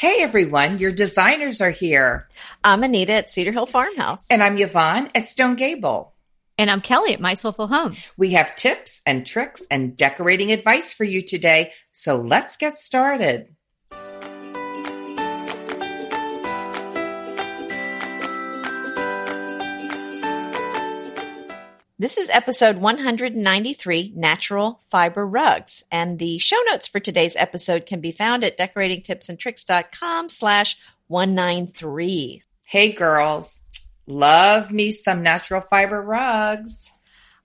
Hey everyone, your designers are here. I'm Anita at Cedar Hill Farmhouse. And I'm Yvonne at Stone Gable. And I'm Kelly at My Soulful Home. We have tips and tricks and decorating advice for you today. So let's get started. This is episode 193 Natural Fiber Rugs. And the show notes for today's episode can be found at decoratingtipsandtricks.com slash 193. Hey girls, love me some natural fiber rugs.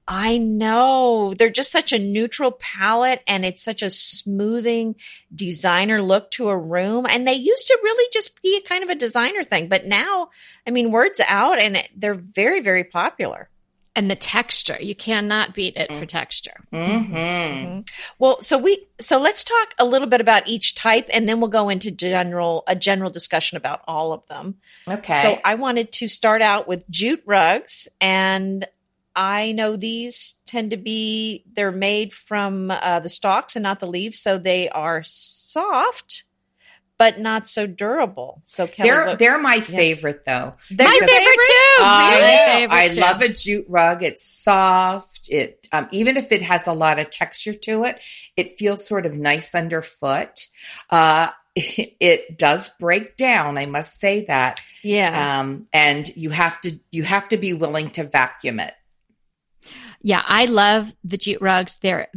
I know. They're just such a neutral palette and it's such a smoothing designer look to a room. And they used to really just be a kind of a designer thing. But now, I mean, word's out and they're very, very popular and the texture. You cannot beat it for texture. Mm-hmm. Mm-hmm. well so we so let's talk a little bit about each type and then we'll go into general a general discussion about all of them. Okay. So i wanted to start out with jute rugs and i know these tend to be they're made from uh, the stalks and not the leaves so they are soft but not so durable. So Kelly, they're what, they're my favorite though. They're my favorite too. I, my favorite I too. love a jute rug. It's soft. It um, even if it has a lot of texture to it, it feels sort of nice underfoot. Uh, it, it does break down. I must say that. Yeah. Um, and you have to you have to be willing to vacuum it. Yeah, I love the jute rugs. They're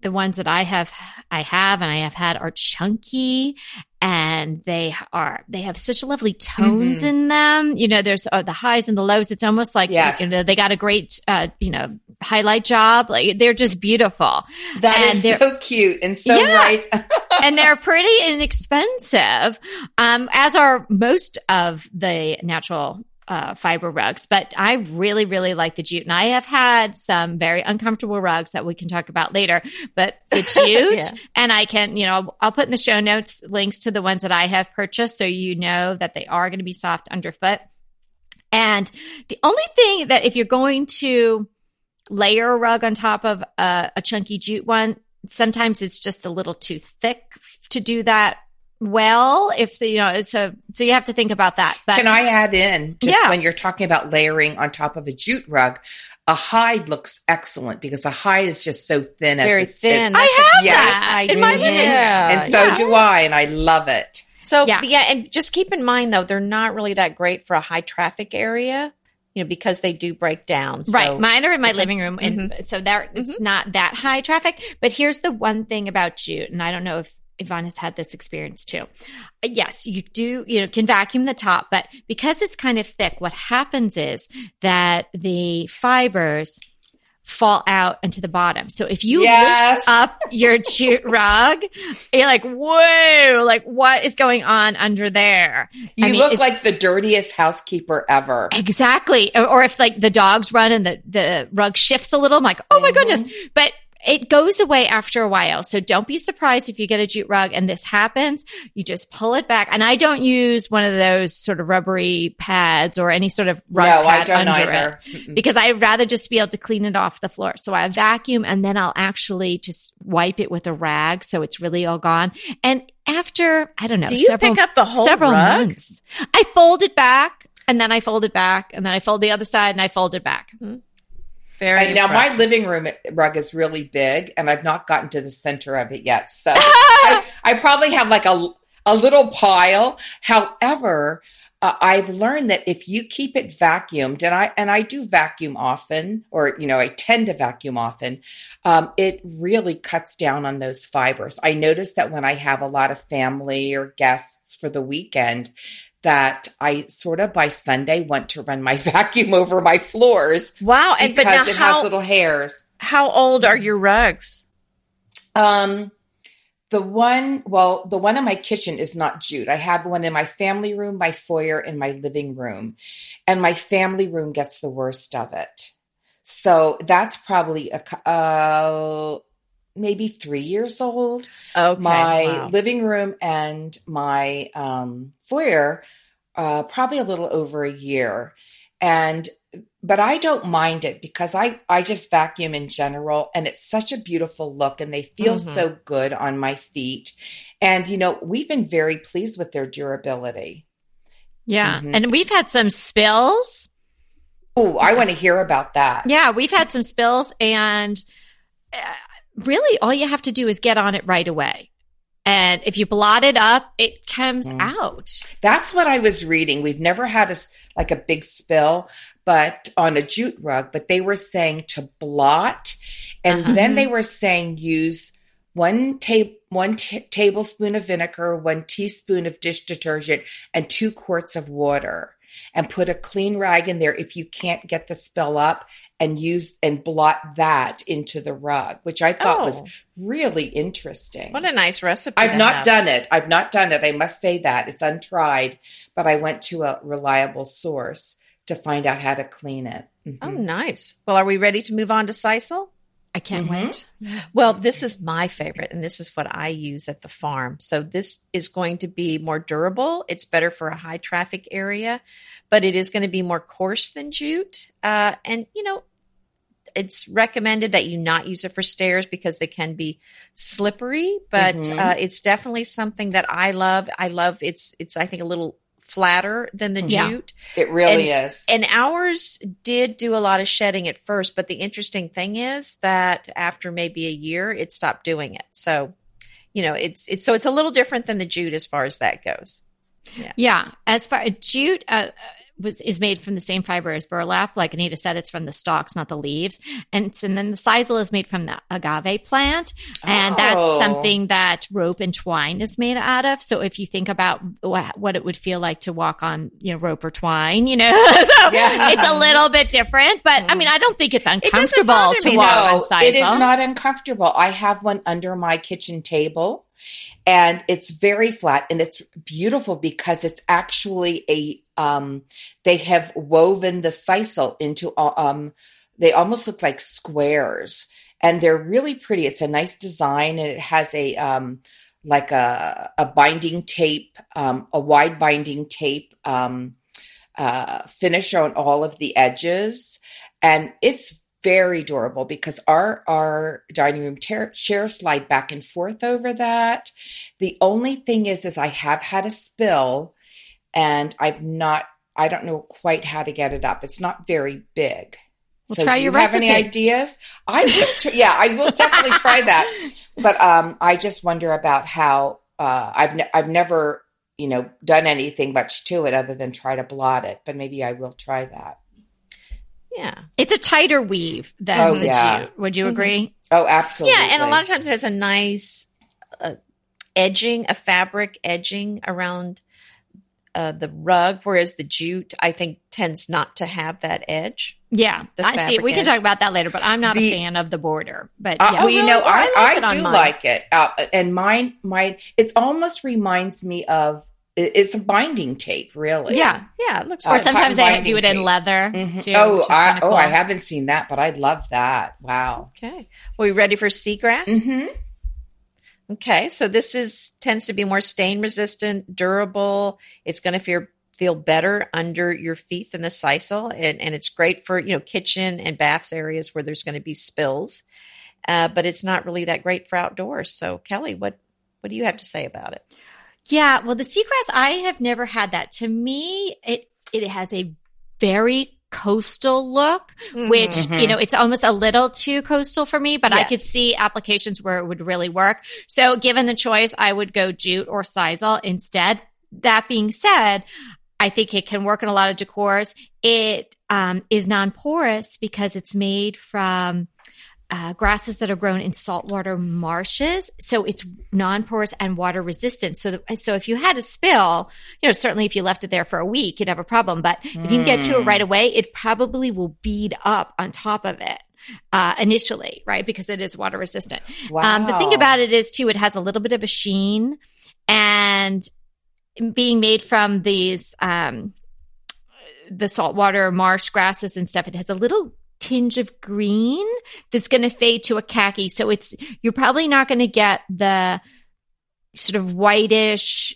the ones that I have I have and I have had are chunky and they are they have such lovely tones mm-hmm. in them. You know, there's uh, the highs and the lows. It's almost like yes. you know they got a great uh, you know highlight job. Like they're just beautiful. That and is so cute and so yeah. right. and they're pretty inexpensive, um, as are most of the natural uh, fiber rugs, but I really, really like the jute. And I have had some very uncomfortable rugs that we can talk about later, but the jute, yeah. and I can, you know, I'll put in the show notes links to the ones that I have purchased so you know that they are going to be soft underfoot. And the only thing that if you're going to layer a rug on top of a, a chunky jute one, sometimes it's just a little too thick to do that well if the, you know so so you have to think about that but can i add in just yeah. when you're talking about layering on top of a jute rug a hide looks excellent because a hide is just so thin very it's, thin it's, i have yes, that in my living and so yeah. do i and i love it so yeah. yeah and just keep in mind though they're not really that great for a high traffic area you know, because they do break down. So. Right. Mine are in my living room. And mm-hmm. so there, it's mm-hmm. not that high traffic. But here's the one thing about jute, and I don't know if Yvonne has had this experience too. Uh, yes, you do, you know, can vacuum the top, but because it's kind of thick, what happens is that the fibers fall out into the bottom. So if you yes. lift up your jute rug, you're like, whoa, like what is going on under there? You I mean, look like the dirtiest housekeeper ever. Exactly. Or, or, if like the dogs run and the, the rug shifts a little, I'm like, oh my mm-hmm. goodness. But it goes away after a while. So don't be surprised if you get a jute rug and this happens. You just pull it back. And I don't use one of those sort of rubbery pads or any sort of rug no, pad under either. it because I'd rather just be able to clean it off the floor. So I vacuum and then I'll actually just wipe it with a rag so it's really all gone. And after, I don't know, do you several, pick up the whole several rug? months, I fold it back and then I fold it back and then I fold the other side and I fold it back. Mm-hmm. Very now my living room rug is really big and I've not gotten to the center of it yet. So I, I, probably have like a, a little pile. However, uh, I've learned that if you keep it vacuumed, and I and I do vacuum often, or you know, I tend to vacuum often, um, it really cuts down on those fibers. I notice that when I have a lot of family or guests for the weekend, that I sort of by Sunday want to run my vacuum over my floors. Wow! And but now it how, has little hairs. How old are your rugs? Um, the one, well, the one in my kitchen is not jute. I have one in my family room, my foyer, and my living room, and my family room gets the worst of it. So that's probably a. Uh, maybe three years old. Okay. My wow. living room and my um, foyer, uh, probably a little over a year. And but I don't mind it because I I just vacuum in general and it's such a beautiful look and they feel Mhm. so good on my feet. And you know, we've been very pleased with their durability. Yeah. Mhm. And we've had some spills. Oh, I want to hear about that. Yeah, we've had some spills, and uh, really all you have to do is get on it right away. And if you blot it up, it comes Mm. out. That's what I was reading. We've never had a like a big spill, but on a jute rug. But they were saying to blot, and Uh-huh. then they were saying use one ta- one t- tablespoon of vinegar, one teaspoon of dish detergent, and two quarts of water, and put a clean rag in there if you can't get the spill up, and use and blot that into the rug, which I thought was Oh. really interesting. What a nice recipe. I've not have. done it. I've not done it. I must say that it's untried, but I went to a reliable source to find out how to clean it. Mhm. Oh, nice. Well, are we ready to move on to sisal? I can't Mhm. wait. Well, this is my favorite, and this is what I use at the farm. So, this is going to be more durable. It's better for a high traffic area, but it is going to be more coarse than jute. Uh, and, you know, it's recommended that you not use it for stairs because they can be slippery, but Mhm. uh, it's definitely something that I love. I love it's, it's, I think, a little flatter than the Yeah. jute. It really is. And ours did do a lot of shedding at first, but the interesting thing is that after maybe a year, it stopped doing it. So, you know, it's it's so it's a little different than the jute as far as that goes. Yeah, yeah as far a jute uh, was is made from the same fiber as burlap. Like Anita said, it's from the stalks, not the leaves. And, and then the sisal is made from the agave plant, and that's Oh. something that rope and twine is made out of. So if you think about wha- what it would feel like to walk on, you know, rope or twine, you know, so Yeah. it's a little bit different. But I mean, I don't think it's uncomfortable bother to me, walk on sisal. it is not uncomfortable. I have one under my kitchen table and it's very flat and it's beautiful because it's actually a um they have woven the sisal into um they almost look like squares and they're really pretty. It's a nice design and it has a um like a a binding tape, um a wide binding tape um uh finish on all of the edges and it's very durable because our our dining room chair, chairs slide back and forth over that. The only thing is, is I have had a spill, and I've not. I don't know quite how to get it up. It's not very big. Well, so try do your you have any ideas? I will yeah, I will definitely try that. But um, I just wonder about how uh, I've ne- I've never you know done anything much to it other than try to blot it. But maybe I will try that. Yeah. It's a tighter weave than Oh, the yeah. jute. Would you Mhm. agree? Oh, absolutely. Yeah, and a lot of times it has a nice uh, edging, a fabric edging around uh, the rug, whereas the jute, I think, tends not to have that edge. Yeah, I see. fabric We can talk about that later, but I'm not The- a fan of the border. But Uh, yeah, well, you know, I I, like I, do mine. like it, uh, and mine, mine, it almost reminds me of it's a binding tape, really. yeah. Yeah, it looks Uh, Or good. sometimes they do it in binding leather Mhm. too. Oh, which is I, kinda oh, cool. I haven't seen that, but I'd love that. Wow. Okay. Are we ready for seagrass? hmm Okay, so this is tends to be more stain resistant, durable. It's going to feel feel better under your feet than the sisal, and, and it's great for you know kitchen and baths areas where there's going to be spills. Uh, but it's not really that great for outdoors. So Kelly, what what do you have to say about it? Yeah, well, the seagrass, I have never had that. To me, it it has a very coastal look, which Mhm. you know, it's almost a little too coastal for me. But I could see applications where it would really work. So, given the choice, I would go jute or sisal instead. That being said, I think it can work in a lot of decors. It um, is non-porous because it's made from uh, grasses that are grown in saltwater marshes. So it's non-porous and water resistant. So, the, so if you had a spill, you know, certainly if you left it there for a week, you'd have a problem. But if you can get to it Mm. right away, it probably will bead up on top of it. Uh, initially, right? Because it is water resistant. Wow. Um, the thing about it is too, it has a little bit of a sheen and being made from these, um, the saltwater marsh grasses and stuff, it has a little tinge of green that's going to fade to a khaki. So it's, you're probably not going to get the sort of whitish,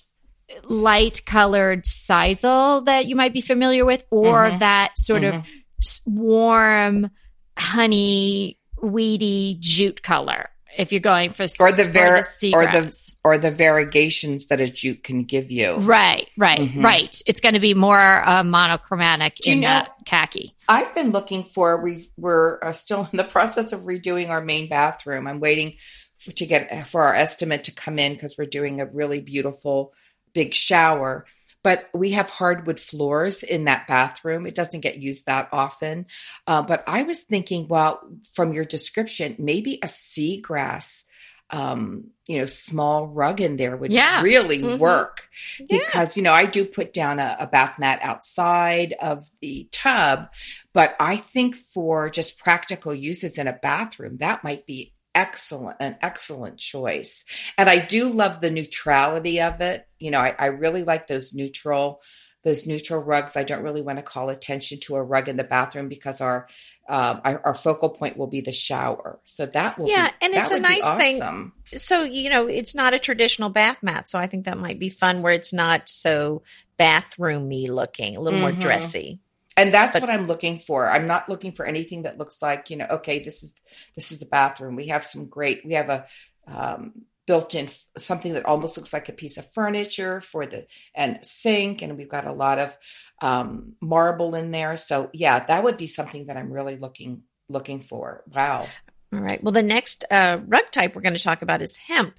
light colored sisal that you might be familiar with or Mhm. that sort of Mhm. s- warm, honey, weedy jute color. If you're going for or the ver- or the. Or the variegations that a jute can give you. right, right, Mhm. right. It's going to be more uh, monochromatic Do you in know- that khaki. I've been looking for. We we're uh, still in the process of redoing our main bathroom. I'm waiting for, to get for our estimate to come in because we're doing a really beautiful big shower. But we have hardwood floors in that bathroom. It doesn't get used that often. Uh, but I was thinking, well, from your description, maybe a seagrass, um, you know, small rug in there would Yeah. really Mhm. work Yeah. because you know I do put down a, a bath mat outside of the tub, but I think for just practical uses in a bathroom, that might be excellent, an excellent choice. And I do love the neutrality of it. You know, I, I really like those neutral, those neutral rugs. I don't really want to call attention to a rug in the bathroom because our um, our, our focal point will be the shower. So that will Yeah, be, and it's a nice thing. so you know it's not a traditional bath mat so i think that might be fun where it's not so bathroomy looking a little more Mhm. dressy and that's But- what i'm looking for i'm not looking for anything that looks like you know okay this is this is the bathroom we have some great we have a um, built-in something that almost looks like a piece of furniture for the and sink and we've got a lot of um, marble in there. So yeah that would be something that i'm really looking looking for. Wow. All right. Well the next uh, rug type we're going to talk about is hemp.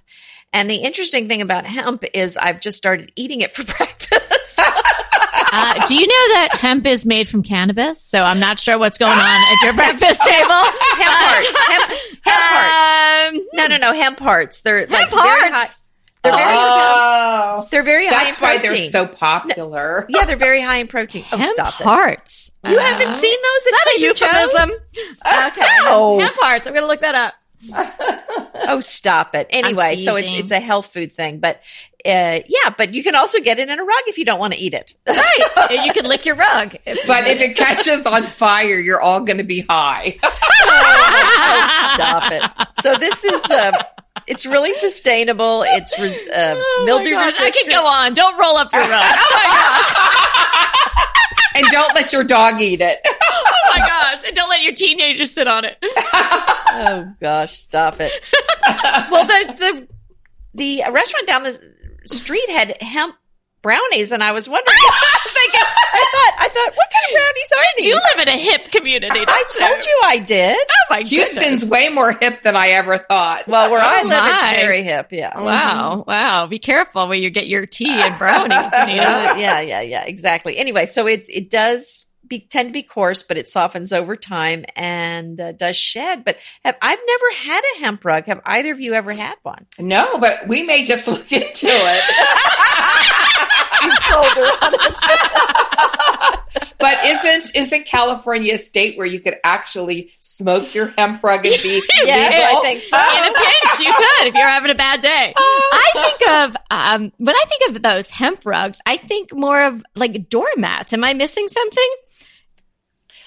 And the interesting thing about hemp is i've just started eating it for breakfast. Uh, do you know that hemp is made from cannabis? So I'm not sure what's going on at your breakfast table. hemp hearts. Hemp, hemp hearts Um, no no no hemp hearts they're like hemp very high they're very oh they're very high in that's why they're so popular yeah they're very high in protein oh Hemp stop it hearts. you Uh, haven't seen those at Is that a Trader euphemism? Joe's? Okay. No. Hemp hearts. I'm going to look that up. Oh, stop it. Anyway, so it's it's a health food thing, but uh, yeah, but you can also get it in a rug if you don't want to eat it. Right. You can lick your rug. but if it catches on fire you're all going to be high oh, stop it. So this is um, it's really sustainable. It's res- uh, Oh mildew gosh, I resistant. could go on. Don't roll up your rug. Oh my gosh. and don't let your dog eat it Oh my gosh. And don't let your teenager sit on it. Oh gosh, stop it. well, the the the restaurant down the street had hemp brownies, and I was wondering. I was thinking, I thought, I thought, what kind of brownies are these? You live in a hip community. I don't told you I did. Oh my god. Houston's goodness. way more hip than I ever thought. Well, where I Oh, live, my. it's very hip. Yeah. Wow. Wow. Be careful when you get your tea and brownies, Uh, Anita. yeah, yeah, yeah, exactly. Anyway, so it it does be, tend to be coarse, but it softens over time and uh, does shed. But have I've never had a hemp rug. Have either of you ever had one? no, but we may just look into it. You sold her on it. but isn't isn't California a state where you could actually smoke your hemp rug and be Yes, legal? I think so. In a pinch, you could if you're having a bad day. I think of um, when I think of those hemp rugs, I think more of like doormats. Am I missing something?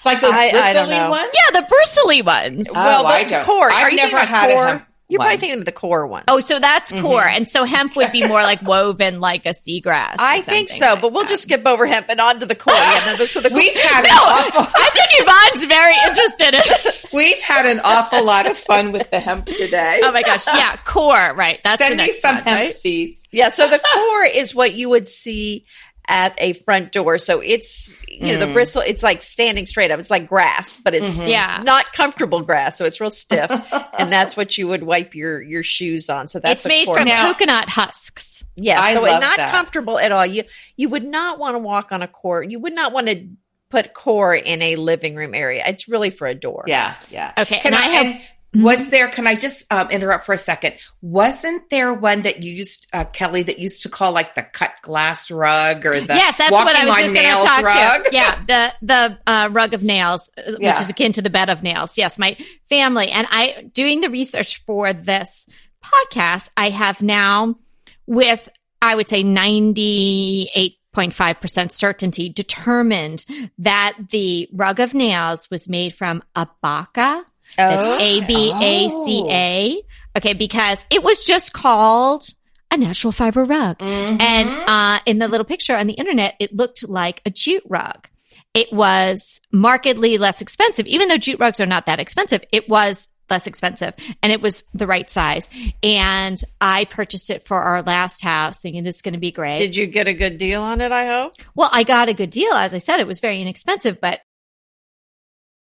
like those I- I bristly know. ones. Yeah, the bristly ones. Oh, well, I the don't. coir. I've Are you never thinking had a hemp You're probably thinking of the coir ones. Oh, so that's Mhm. coir, and so hemp would be more like woven, like a seagrass. I think so, like but we'll that. just skip over hemp and on to the coir. Yeah, no, so the We've had an No. awful I think Yvonne's very interested in. we've had an awful lot of fun with the hemp today. Oh my gosh, yeah, coir, right? That's the Send me next some one, hemp right? seeds. Yeah, so the coir is what you would see at a front door. So it's you know the Mm. bristle. It's like standing straight up. It's like grass, but it's Mhm. Yeah. not comfortable grass. So it's real stiff, and that's what you would wipe your your shoes on. So that's It's made from. Now- coconut husks. Yeah, I so love not that. comfortable at all. You you would not want to walk on a coir. You would not want to put coir in a living room area. It's really for a door. Yeah, yeah. Okay, Can and I, I have- and was there, can I just um, interrupt for a second? Wasn't there one that you used, uh, Kelly, that used to call like the cut glass rug or the yes, that's what I was on just going to nails talk rug? to. Yeah, the the uh, rug of nails, uh, Yeah. which is akin to the bed of nails. Yes, my family and I doing the research for this podcast. I have now, with I would say ninety eight. 0.5% certainty determined that the rug of nails was made from abaca. That's Oh. A B A C A. Okay, because it was just called a natural fiber rug. Mhm. And uh, in the little picture on the internet, it looked like a jute rug. it was markedly less expensive, even though jute rugs are not that expensive. It was less expensive and it was the right size. And I purchased it for our last house thinking this is going to be great. Did you get a good deal on it? I hope. Well, I got a good deal. As I said, it was very inexpensive, but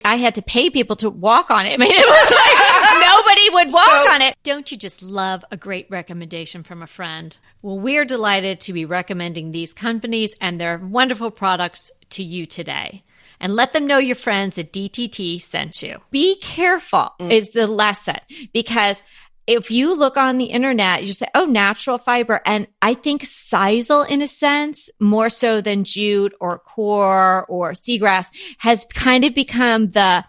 I had to pay people to walk on it. I mean, it was like nobody would walk So- on it. Don't you just love a great recommendation from a friend? Well, we're delighted to be recommending these companies and their wonderful products to you today. And let them know your friends at DTT sent you. Be careful mm. is the lesson because if you look on the internet, you say, oh, natural fiber. And I think sisal, in a sense, more so than jute or coir or seagrass, has kind of become the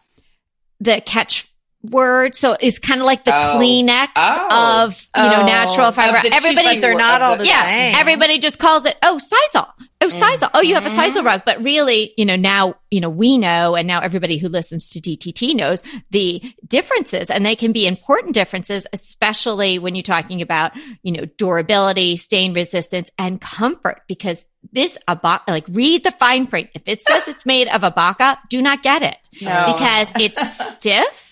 the catch word. So it's kind of like the Oh. Kleenex Oh. of you know Oh. natural fiber. Of the Everybody, tissue they're not all the yeah, same. everybody just calls it oh sisal. Oh sisal. Oh, you have a mm-hmm. sisal rug, but really, you know, now you know we know, and now everybody who listens to DTT knows the differences, and they can be important differences, especially when you're talking about you know durability, stain resistance, and comfort. Because this abaca, like read the fine print. If it says it's made of abaca, do not get it No. because it's stiff.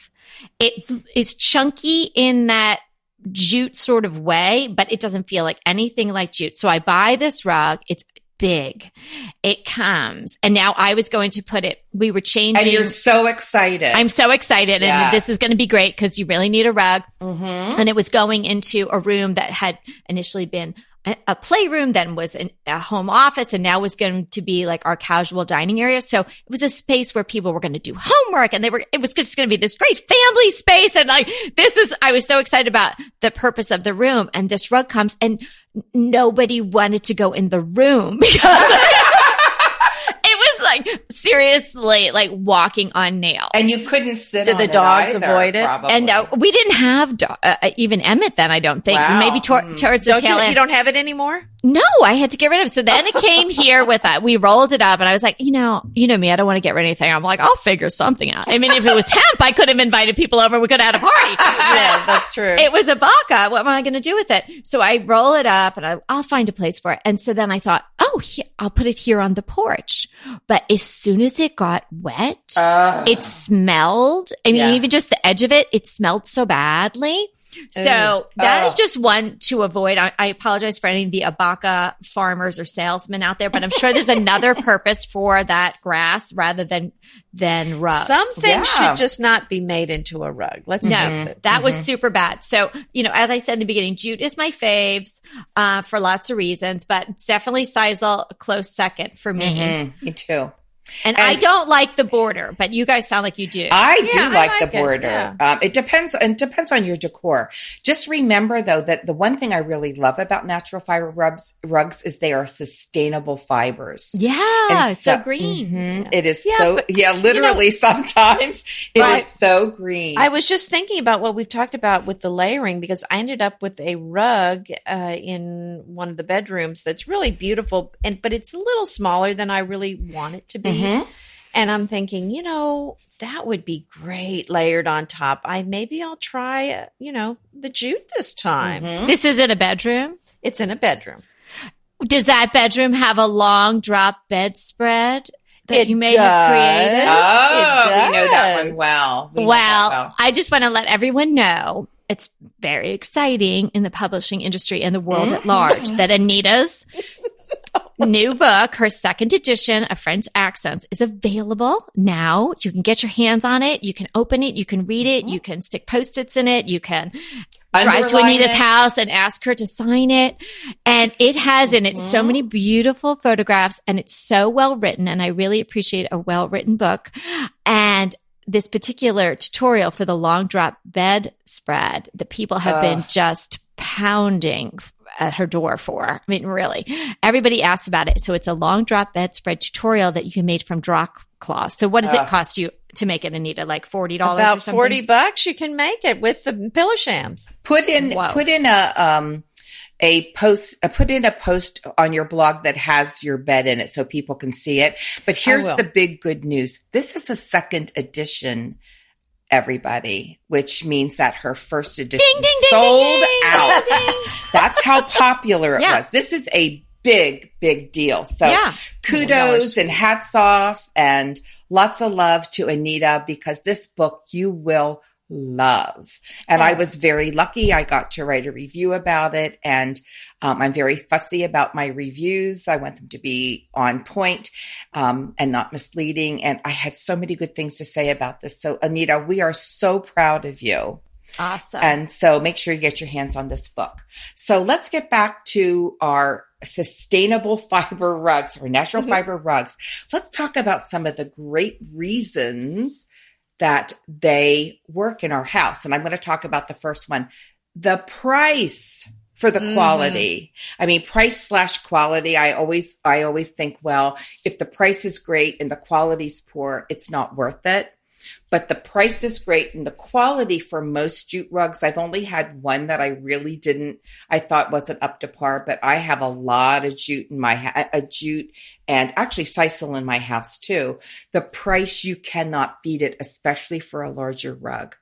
It is chunky in that jute sort of way, but it doesn't feel like anything like jute. So I buy this rug. It's big. It comes. And now I was going to put it, we were changing. and you're so excited. I'm so excited. Yeah. And this is going to be great because you really need a rug. Mhm. And it was going into a room that had initially been a, playroom, then was an, a home office, and now was going to be like our casual dining area. So it was a space where people were going to do homework and they were, it was just going to be this great family space. And like, this is, I was so excited about the purpose of the room. And this rug comes and nobody wanted to go in the room because seriously like walking on nails. and you couldn't sit. Did on the it dogs either, avoid it? probably. And uh, we didn't have do- uh, uh, even Emmett then. I don't think. Wow. Maybe tor- Mm. towards the Don't tail you? end. You don't have it anymore. no, I had to get rid of. it. So then it came here with that. We rolled it up, and I was like, you know, you know me. I don't want to get rid of anything. I'm like, I'll figure something out. I mean, if it was hemp, I could have invited people over. We could have had a party. yeah, that's true. It was abaca. What am I going to do with it? So I roll it up and I, I'll find a place for it. And so then I thought, oh, I'll put it here on the porch. But as soon as it got wet, Ugh. it smelled. I mean, Yeah. even just the edge of it, it smelled so badly. So that is Oh. just one to avoid. I, I apologize for any of the abaca farmers or salesmen out there, but I'm sure there's another purpose for that grass rather than than rugs. Some things Yeah. should just not be made into a rug. Let's No, face it. that was super bad. So, you know, as I said in the beginning, jute is my faves uh, for lots of reasons, but it's definitely Sisal close second for me. Mhm. Me too. And, I don't like the border, but you guys sound like you do. I Yeah, do I like, like the it, border. yeah. Um, it depends. It depends on your decor. Just remember though that the one thing I really love about natural fiber rugs rugs is they are sustainable fibers. yeah, And so, green. Mhm. It is Yeah, so but, yeah. Literally, sometimes it is so green. I was just thinking about what we've talked about with the layering because I ended up with a rug uh, in one of the bedrooms that's really beautiful, and but it's a little smaller than I really want it to be. Mhm. And I'm thinking, you know, that would be great layered on top. I maybe I'll try, you know, the jute this time. Mhm. This is in a bedroom. It's in a bedroom. Does that bedroom have a long drop bedspread that It you may have created? Oh, It we know that one well. We know well, I just want to let everyone know it's very exciting in the publishing industry and the world at large that Anita's new book, her second edition of French Accents, is available now. You can get your hands on it. You can open it. You can read it. You can stick post its in it. You can drive to Anita's it. house and ask her to sign it. And it has in it so Mm-hmm. many beautiful photographs and it's so well written. And I really appreciate a well written book. And this particular tutorial for the long drop bed spread that people have been just pounding at her door for. I mean, really, everybody asked about it. So it's a long drop bedspread tutorial that you can make from drop cloth. So what does it cost you to make it, Anita? Like $40 or About something? 40 bucks, you can make it with the pillow shams. Put in Wow. put in a um a post uh, put in a post on your blog that has your bed in it so people can see it. But here's the big good news. This is a second edition everybody, which means that her first edition Ding, ding, ding, sold ding, ding. out. That's how popular it Yeah. was. This is a big, big deal. So Yeah. kudos and hats off and lots of love to Anita because this book you will love. And I Oh. was very lucky. I got to write a review about it and um, I'm very fussy about my reviews. I want them to be on point, um, and not misleading. And I had so many good things to say about this. So Anita, we are so proud of you. Awesome. And so make sure you get your hands on this book. So let's get back to our sustainable fiber rugs or natural Mhm. fiber rugs. Let's talk about some of the great reasons that they work in our house. And I'm going to talk about the first one the price for the Mhm. quality. I mean, price slash quality. I always, I always think, well, if the price is great and the quality's poor, it's not worth it but the price is great and the quality for most jute rugs i've only had one that i really didn't i thought wasn't up to par but i have a lot of jute in my a jute and actually sisal in my house too. The price you cannot beat it especially for a larger rug.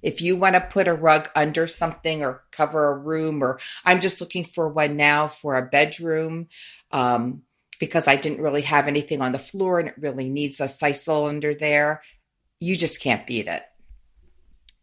If you want to put a rug under something or cover a room or i'm just looking for one now for a bedroom um, because i didn't really have anything on the floor and it really needs a sisal under there you just can't beat it.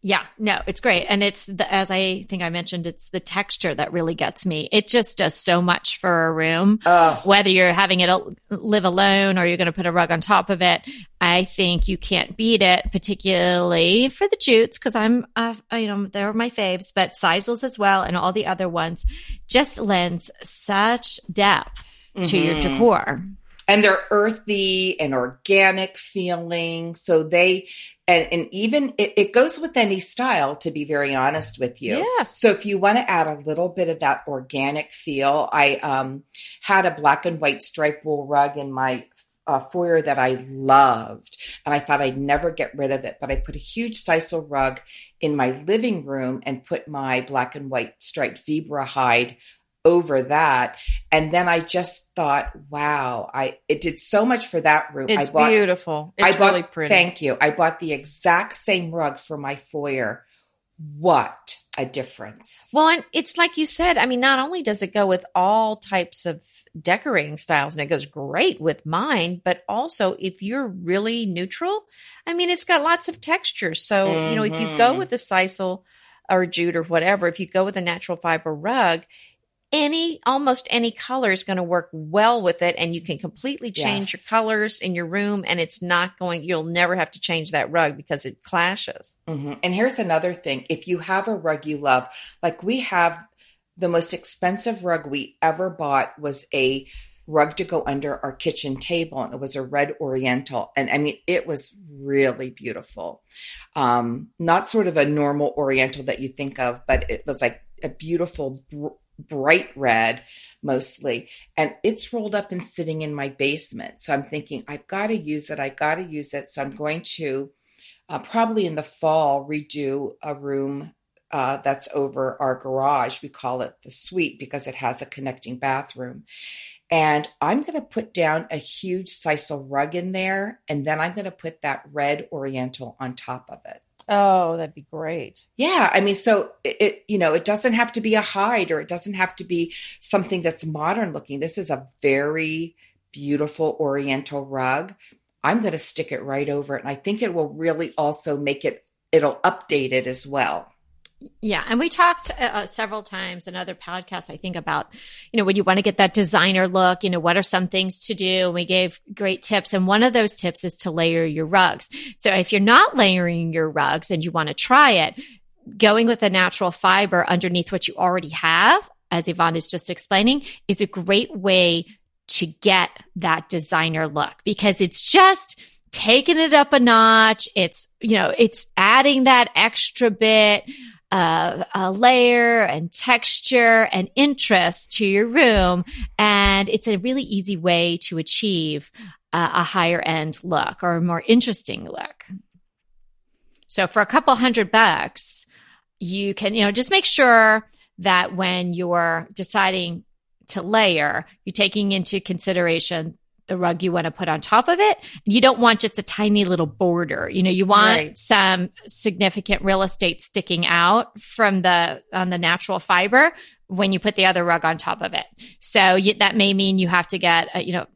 Yeah, no, it's great. And it's the, as I think I mentioned, it's the texture that really gets me. It just does so much for a room. Oh, Whether you're having it live alone or you're going to put a rug on top of it, I think you can't beat it, particularly for the jutes, because I'm, uh, you know, they're my faves, but Sisals as well and all the other ones just lends such depth to your Mhm. decor. And they're earthy and organic feeling. So they, and, and even it, it goes with any style, to be very honest with you. Yes. So if you want to add a little bit of that organic feel, I um, had a black and white striped wool rug in my uh, foyer that I loved, and I thought I'd never get rid of it. But I put a huge sisal rug in my living room and put my black and white striped zebra hide over that, and then I just thought, wow, I it did so much for that room. It's I bought, beautiful. It's I bought, really pretty. Thank you. I bought the exact same rug for my foyer. What a difference! Well, and it's like you said. I mean, not only does it go with all types of decorating styles, and it goes great with mine, but also if you're really neutral, I mean, it's got lots of textures. So you know, if you go Mhm. with a sisal or jute or whatever, if you go with a natural fiber rug. Any almost any color is going to work well with it, and you can completely change Yes. your colors in your room, and it's not going. You'll never have to change that rug because it clashes. Mhm. And here's another thing: if you have a rug you love, like we have, the most expensive rug we ever bought was a rug to go under our kitchen table, and it was a red Oriental, and I mean, it was really beautiful. Um, not sort of a normal Oriental that you think of, but it was like a beautiful. Br- bright red mostly and it's rolled up and sitting in my basement. So i'm thinking i've got to use it I've got to use it. So i'm going to uh, probably in the fall redo a room uh, that's over our garage. We call it the suite because it has a connecting bathroom. And i'm going to put down a huge sisal rug in there and then i'm going to put that red oriental on top of it Oh, that'd be great. yeah, I mean, so it, you know, it doesn't have to be a hide or it doesn't have to be something that's modern looking. This is a very beautiful Oriental rug. I'm going to stick it right over it, and I think it will really also make it. It'll update it as well. Yeah, and we talked uh, several times in other podcasts. I think about you know when you want to get that designer look. You know what are some things to do? And we gave great tips, and one of those tips is to layer your rugs. So if you're not layering your rugs and you want to try it, going with a natural fiber underneath what you already have, as Yvonne is just explaining, is a great way to get that designer look because it's just taking it up a notch. It's you know it's adding that extra bit uh, a layer and texture and interest to your room. And it's a really easy way to achieve uh, a higher end look or a more interesting look. So for a couple hundred bucks, you can, you know, just make sure that when you're deciding to layer, you're taking into consideration the rug you want to put on top of it. You don't want just a tiny little border. You know, you want Right. some significant real estate sticking out from the on the natural fiber when you put the other rug on top of it. So you, that may mean you have to get, a, you know,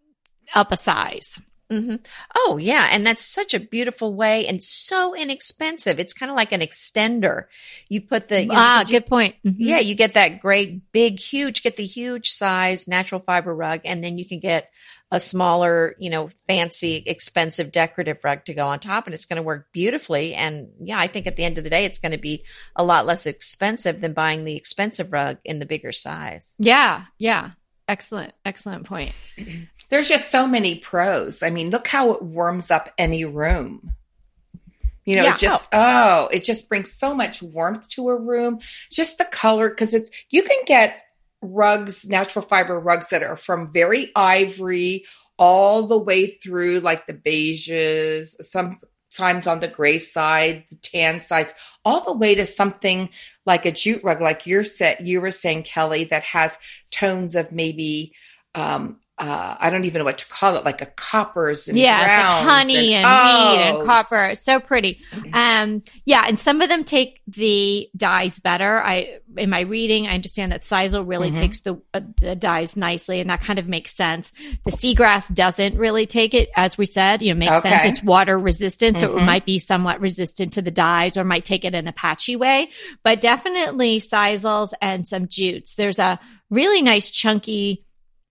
up a size. Mm-hmm. Oh, yeah. And that's such a beautiful way and so inexpensive. It's kind of like an extender. You put the, you know, ah, because you- good point. Mhm. yeah, you get that great big, huge, get the huge size natural fiber rug, and then you can get a smaller, you know, fancy, expensive decorative rug to go on top, and it's going to work beautifully. And yeah, I think at the end of the day, it's going to be a lot less expensive than buying the expensive rug in the bigger size. Yeah. Yeah. Excellent. Excellent point. There's just so many pros. I mean, look how it warms up any room. You know, Yeah. it just oh. oh, it just brings so much warmth to a room. Just the color because it's you can get rugs, natural fiber rugs that are from very ivory all the way through like the beiges, sometimes on the gray side, the tan sides, all the way to something like a jute rug, like you're set you were saying, Kelly, that has tones of maybe um uh, I don't even know what to call it, like a coppers and brown. yeah, it's like honey and, oh, wheat and copper. So pretty. Um, yeah, and some of them take the dyes better. I in my reading, I understand that Sisal really Mhm. takes the uh, the dyes nicely, and that kind of makes sense. The seagrass doesn't really take it, as we said. You know, makes sense. It's water resistant, so it Mhm. might be somewhat resistant to the dyes, or might take it in a patchy way. But definitely Sisals and some jutes. There's a really nice chunky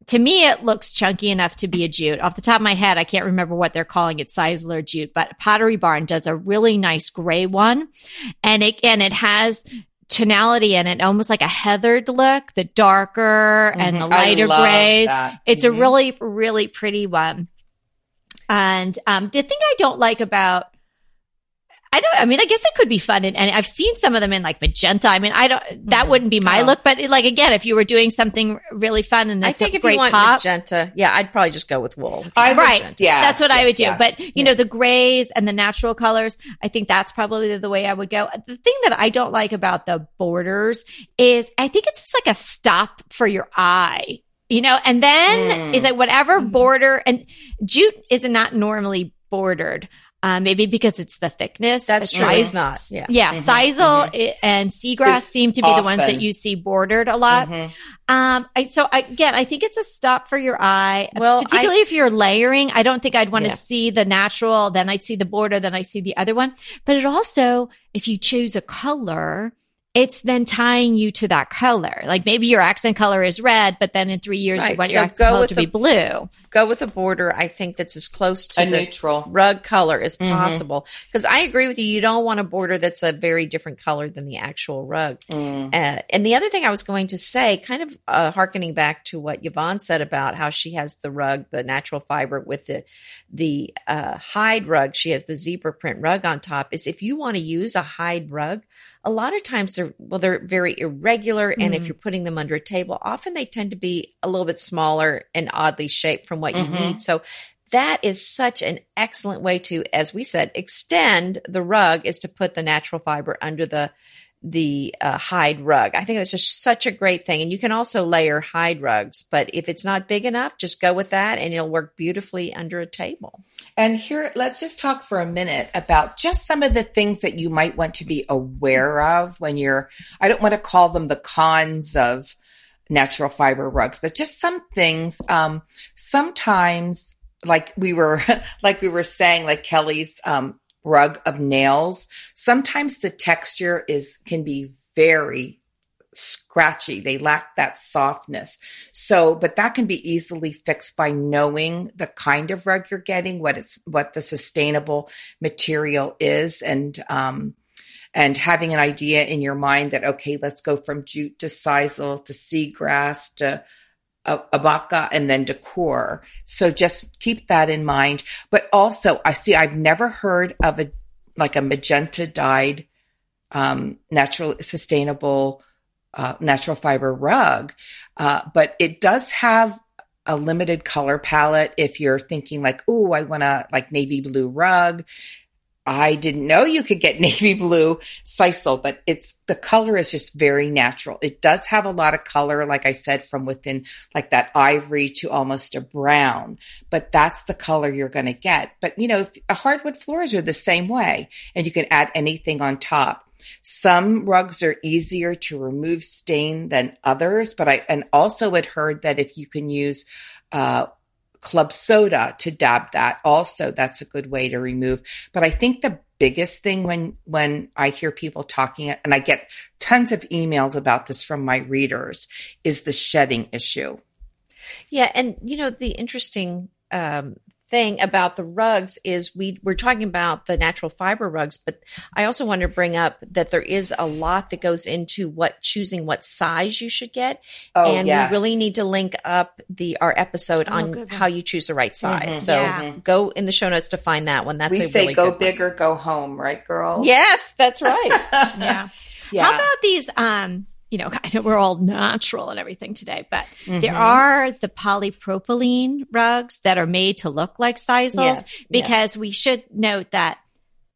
to me, it looks chunky enough to be a jute. Off the top of my head, I can't remember what they're calling it, Sisal or jute, but Pottery Barn does a really nice gray one, and it and it has tonality in it, almost like a heathered look, the darker and the Mhm. Lighter grays. that. It's Mhm. a really, really pretty one. And um, the thing I don't like about don't. I mean, I guess it could be fun, and, and I've seen some of them in like magenta. I mean, I don't. That Mhm. wouldn't be my Oh. look, but like again, if you were doing something really fun and I think a if great you want pop, magenta, yeah, I'd probably just go with wool. I would- right? yes, that's what I yes, would do. yes. But you know, the grays and the natural colors, I think that's probably the way I would go. The thing that I don't like about the borders is I think it's just like a stop for your eye. You know, and then Mm. is that whatever Mhm. border and jute is not normally bordered, uh, maybe because it's the thickness. That's The true. size- It's not. Yeah. Yeah, Mhm, Sisal i- and seagrass Is seem to be the ones that you see bordered a lot. Mhm. Um, I, so again, I think it's a stop for your eye. Well, particularly if you're layering, I don't think I'd want to Yeah. see the natural, then I'd see the border, then I see the other one. But it also, if you choose a color, it's then tying you to that color. Like maybe your accent color is red, but then in three years you want So your accent go color with to the- be blue. Go with a border. I think that's as close to A the neutral. rug color as Mhm. possible. Because I agree with you. You don't want a border that's a very different color than the actual rug. Mm. Uh, and the other thing I was going to say, kind of uh, harkening back to what Yvonne said about how she has the rug, the natural fiber with the the uh, hide rug, she has the zebra print rug on top. Is if you want to use a hide rug, a lot of times they're well, they're very irregular, and if Mm. you're putting them under a table, often they tend to be a little bit smaller and oddly shaped from what you Mhm. need. So. That is such an excellent way to, as we said, extend the rug is to put the natural fiber under the the uh, hide rug. I think that's just such a great thing. And you can also layer hide rugs, but if it's not big enough, just go with that and it'll work beautifully under a table. And here, let's just talk for a minute about just some of the things that you might want to be aware of when you're, I don't want to call them the cons of natural fiber rugs, but just some things. Um, sometimes, like we were, like we were saying, like Kelly's, um, rug of nails, sometimes the texture is, can be very scratchy. They lack that softness. So, but that can be easily fixed by knowing the kind of rug you're getting, what it's, what the sustainable material is and, um, and having an idea in your mind that, okay, let's go from jute to sisal to seagrass to abaca and then decor. So just keep that in mind. But also I see, I've never heard of a, like a magenta dyed, um, natural, sustainable, uh, natural fiber rug. Uh, but it does have a limited color palette. If you're thinking like, oh, I want a like navy blue rug. I didn't know you could get navy blue sisal, but it's the color is just very natural. It does have a lot of color, like I said, from within like that ivory to almost a brown, but that's the color you're going to get. But you know, if, hardwood floors are the same way and you can add anything on top. Some rugs are easier to remove stain than others, but I and also had heard that if you can use uh, club soda to dab that, also that's a good way to remove. But I think the biggest thing when when I hear people talking, and I get tons of emails about this from my readers, is the shedding issue. Yeah, and you know the interesting um, thing about the rugs is we we're talking about the natural fiber rugs, but I also want to bring up that there is a lot that goes into what choosing what size you should get, Oh, and yes. we really need to link up the our episode Oh, on how you choose the right size. Mhm. So Yeah. go in the show notes to find that one. That's we a say really go good one. big or go home, right, girl? Yes, that's right. Yeah. yeah. How about these? Um, you know, I know we're all natural and everything today, but there Mhm. are the polypropylene rugs that are made to look like sisals Yes, because we should note that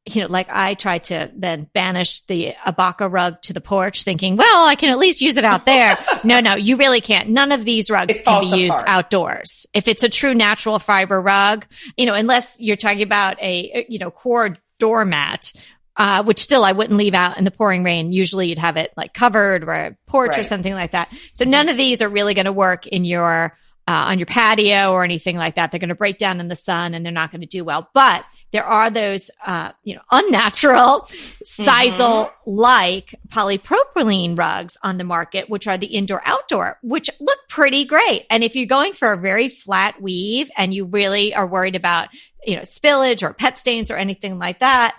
you know like i tried to then banish the abaca rug to the porch thinking well i can at least use it out there. No no you really can't. None of these rugs It can be falls used outdoors. If it's a true natural fiber rug you know unless you're talking about a you know coir doormat uh, which still I wouldn't leave out in the pouring rain. Usually you'd have it like covered or a porch or something like that. So none of these are really going to work in your uh, on your patio or anything like that. They're going to break down in the sun and they're not going to do well. But there are those, uh, you know, unnatural sisal like polypropylene rugs on the market, which are the indoor outdoor, which look pretty great. And if you're going for a very flat weave and you really are worried about, you know, spillage or pet stains or anything like that,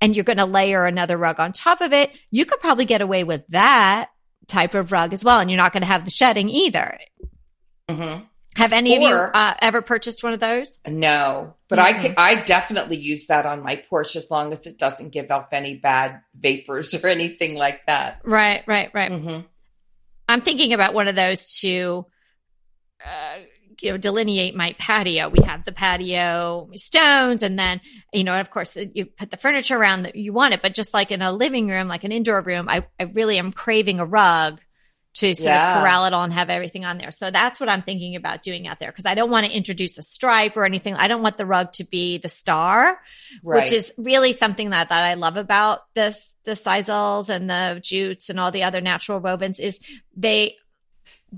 and you're going to layer another rug on top of it, you could probably get away with that type of rug as well. And you're not going to have the shedding either. Mhm. Have any of you uh, ever purchased one of those? No, but I can, I definitely use that on my porch as long as it doesn't give off any bad vapors or anything like that. Right, right, right. hmm I'm thinking about one of those to, uh, you know, delineate my patio. We have the patio stones, and then you know, of course, uh, you put the furniture around that you want it. But just like in a living room, like an indoor room, I, I really am craving a rug to sort Yeah. of corral it all and have everything on there. So that's what I'm thinking about doing out there because I don't want to introduce a stripe or anything. I don't want the rug to be the star Right. which is really something that, that I love about this the sisals and the jutes and all the other natural wovens is they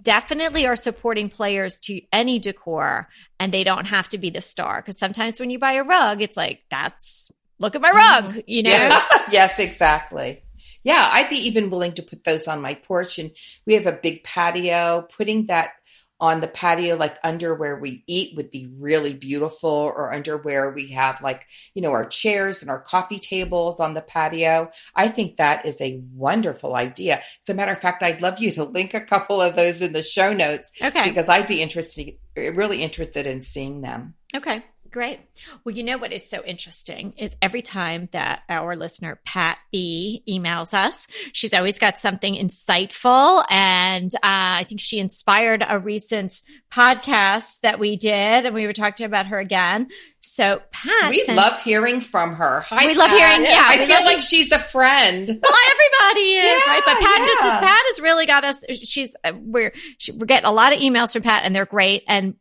definitely are supporting players to any decor and they don't have to be the star because sometimes when you buy a rug it's like that's look at my mm-hmm. rug you know Yeah. yes, exactly. Yeah, I'd be even willing to put those on my porch. And we have a big patio. Putting that on the patio, like under where we eat, would be really beautiful, or under where we have, like, you know, our chairs and our coffee tables on the patio. I think that is a wonderful idea. As a matter of fact, I'd love you to link a couple of those in the show notes okay because I'd be interested, really interested in seeing them. Okay, great. Well, you know what is so interesting is every time that our listener, Pat B, emails us, she's always got something insightful. And uh, I think she inspired a recent podcast that we did, and we were talking about her again. So, Pat. We love hearing from her. Hi, We love hearing- yeah, I feel like she's a friend. Well, everybody is right, but Yeah, Pat just yeah. is. Pat has really got us. She's uh, we're she, we're getting a lot of emails from Pat, and they're great. And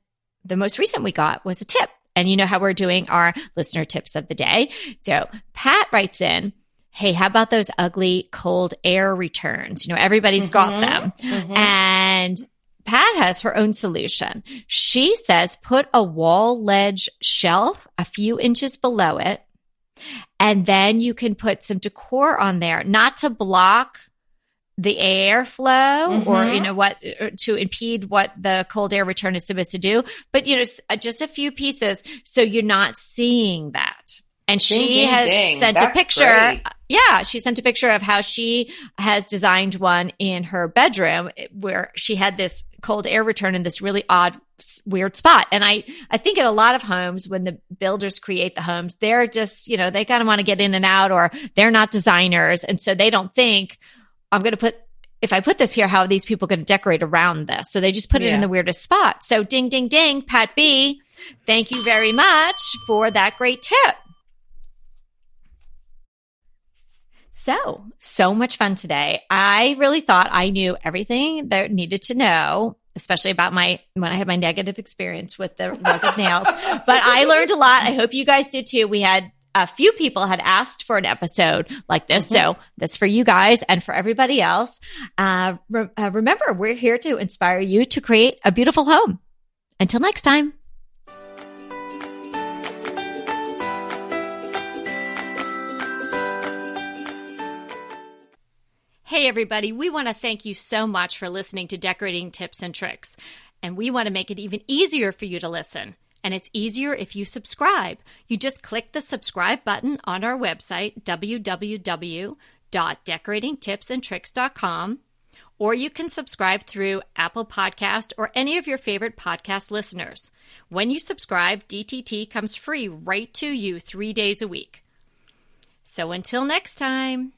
the most recent we got was a tip, and you know how we're doing our listener tips of the day. So Pat writes in. Hey, how about those ugly cold air returns? You know, everybody's got Mhm. them. Mhm. And Pat has her own solution. She says put a wall ledge shelf a few inches below it. And then you can put some decor on there, not to block the airflow or, Mhm. you know, what to impede what the cold air return is supposed to do, but, you know, uh, just a few pieces. So you're not seeing that. And Ding, she ding, has ding. sent a picture. great. Yeah, she sent a picture of how she has designed one in her bedroom where she had this cold air return in this really odd weird spot. And I I think in a lot of homes when the builders create the homes, they're just, you know, they kind of want to get in and out or they're not designers and so they don't think I'm going to put if I put this here, how are these people going to decorate around this? So they just put it in the weirdest spot. So ding, ding, ding, Pat B, thank you very much for that great tip. So, so much fun today. I really thought I knew everything that needed to know, especially about my when I had my negative experience with the rugged nails. But I learned a lot. I hope you guys did too. We had a few people had asked for an episode like this. Mm-hmm. So that's for you guys and for everybody else. Uh, re- uh, remember, we're here to inspire you to create a beautiful home. Until next time. Hey, everybody, we want to thank you so much for listening to Decorating Tips and Tricks. And we want to make it even easier for you to listen. And it's easier if you subscribe. You just click the subscribe button on our website, www.decoratingtipsandtricks.com, or you can subscribe through Apple Podcast or any of your favorite podcast listeners. When you subscribe, DTT comes free right to you three days a week. So until next time.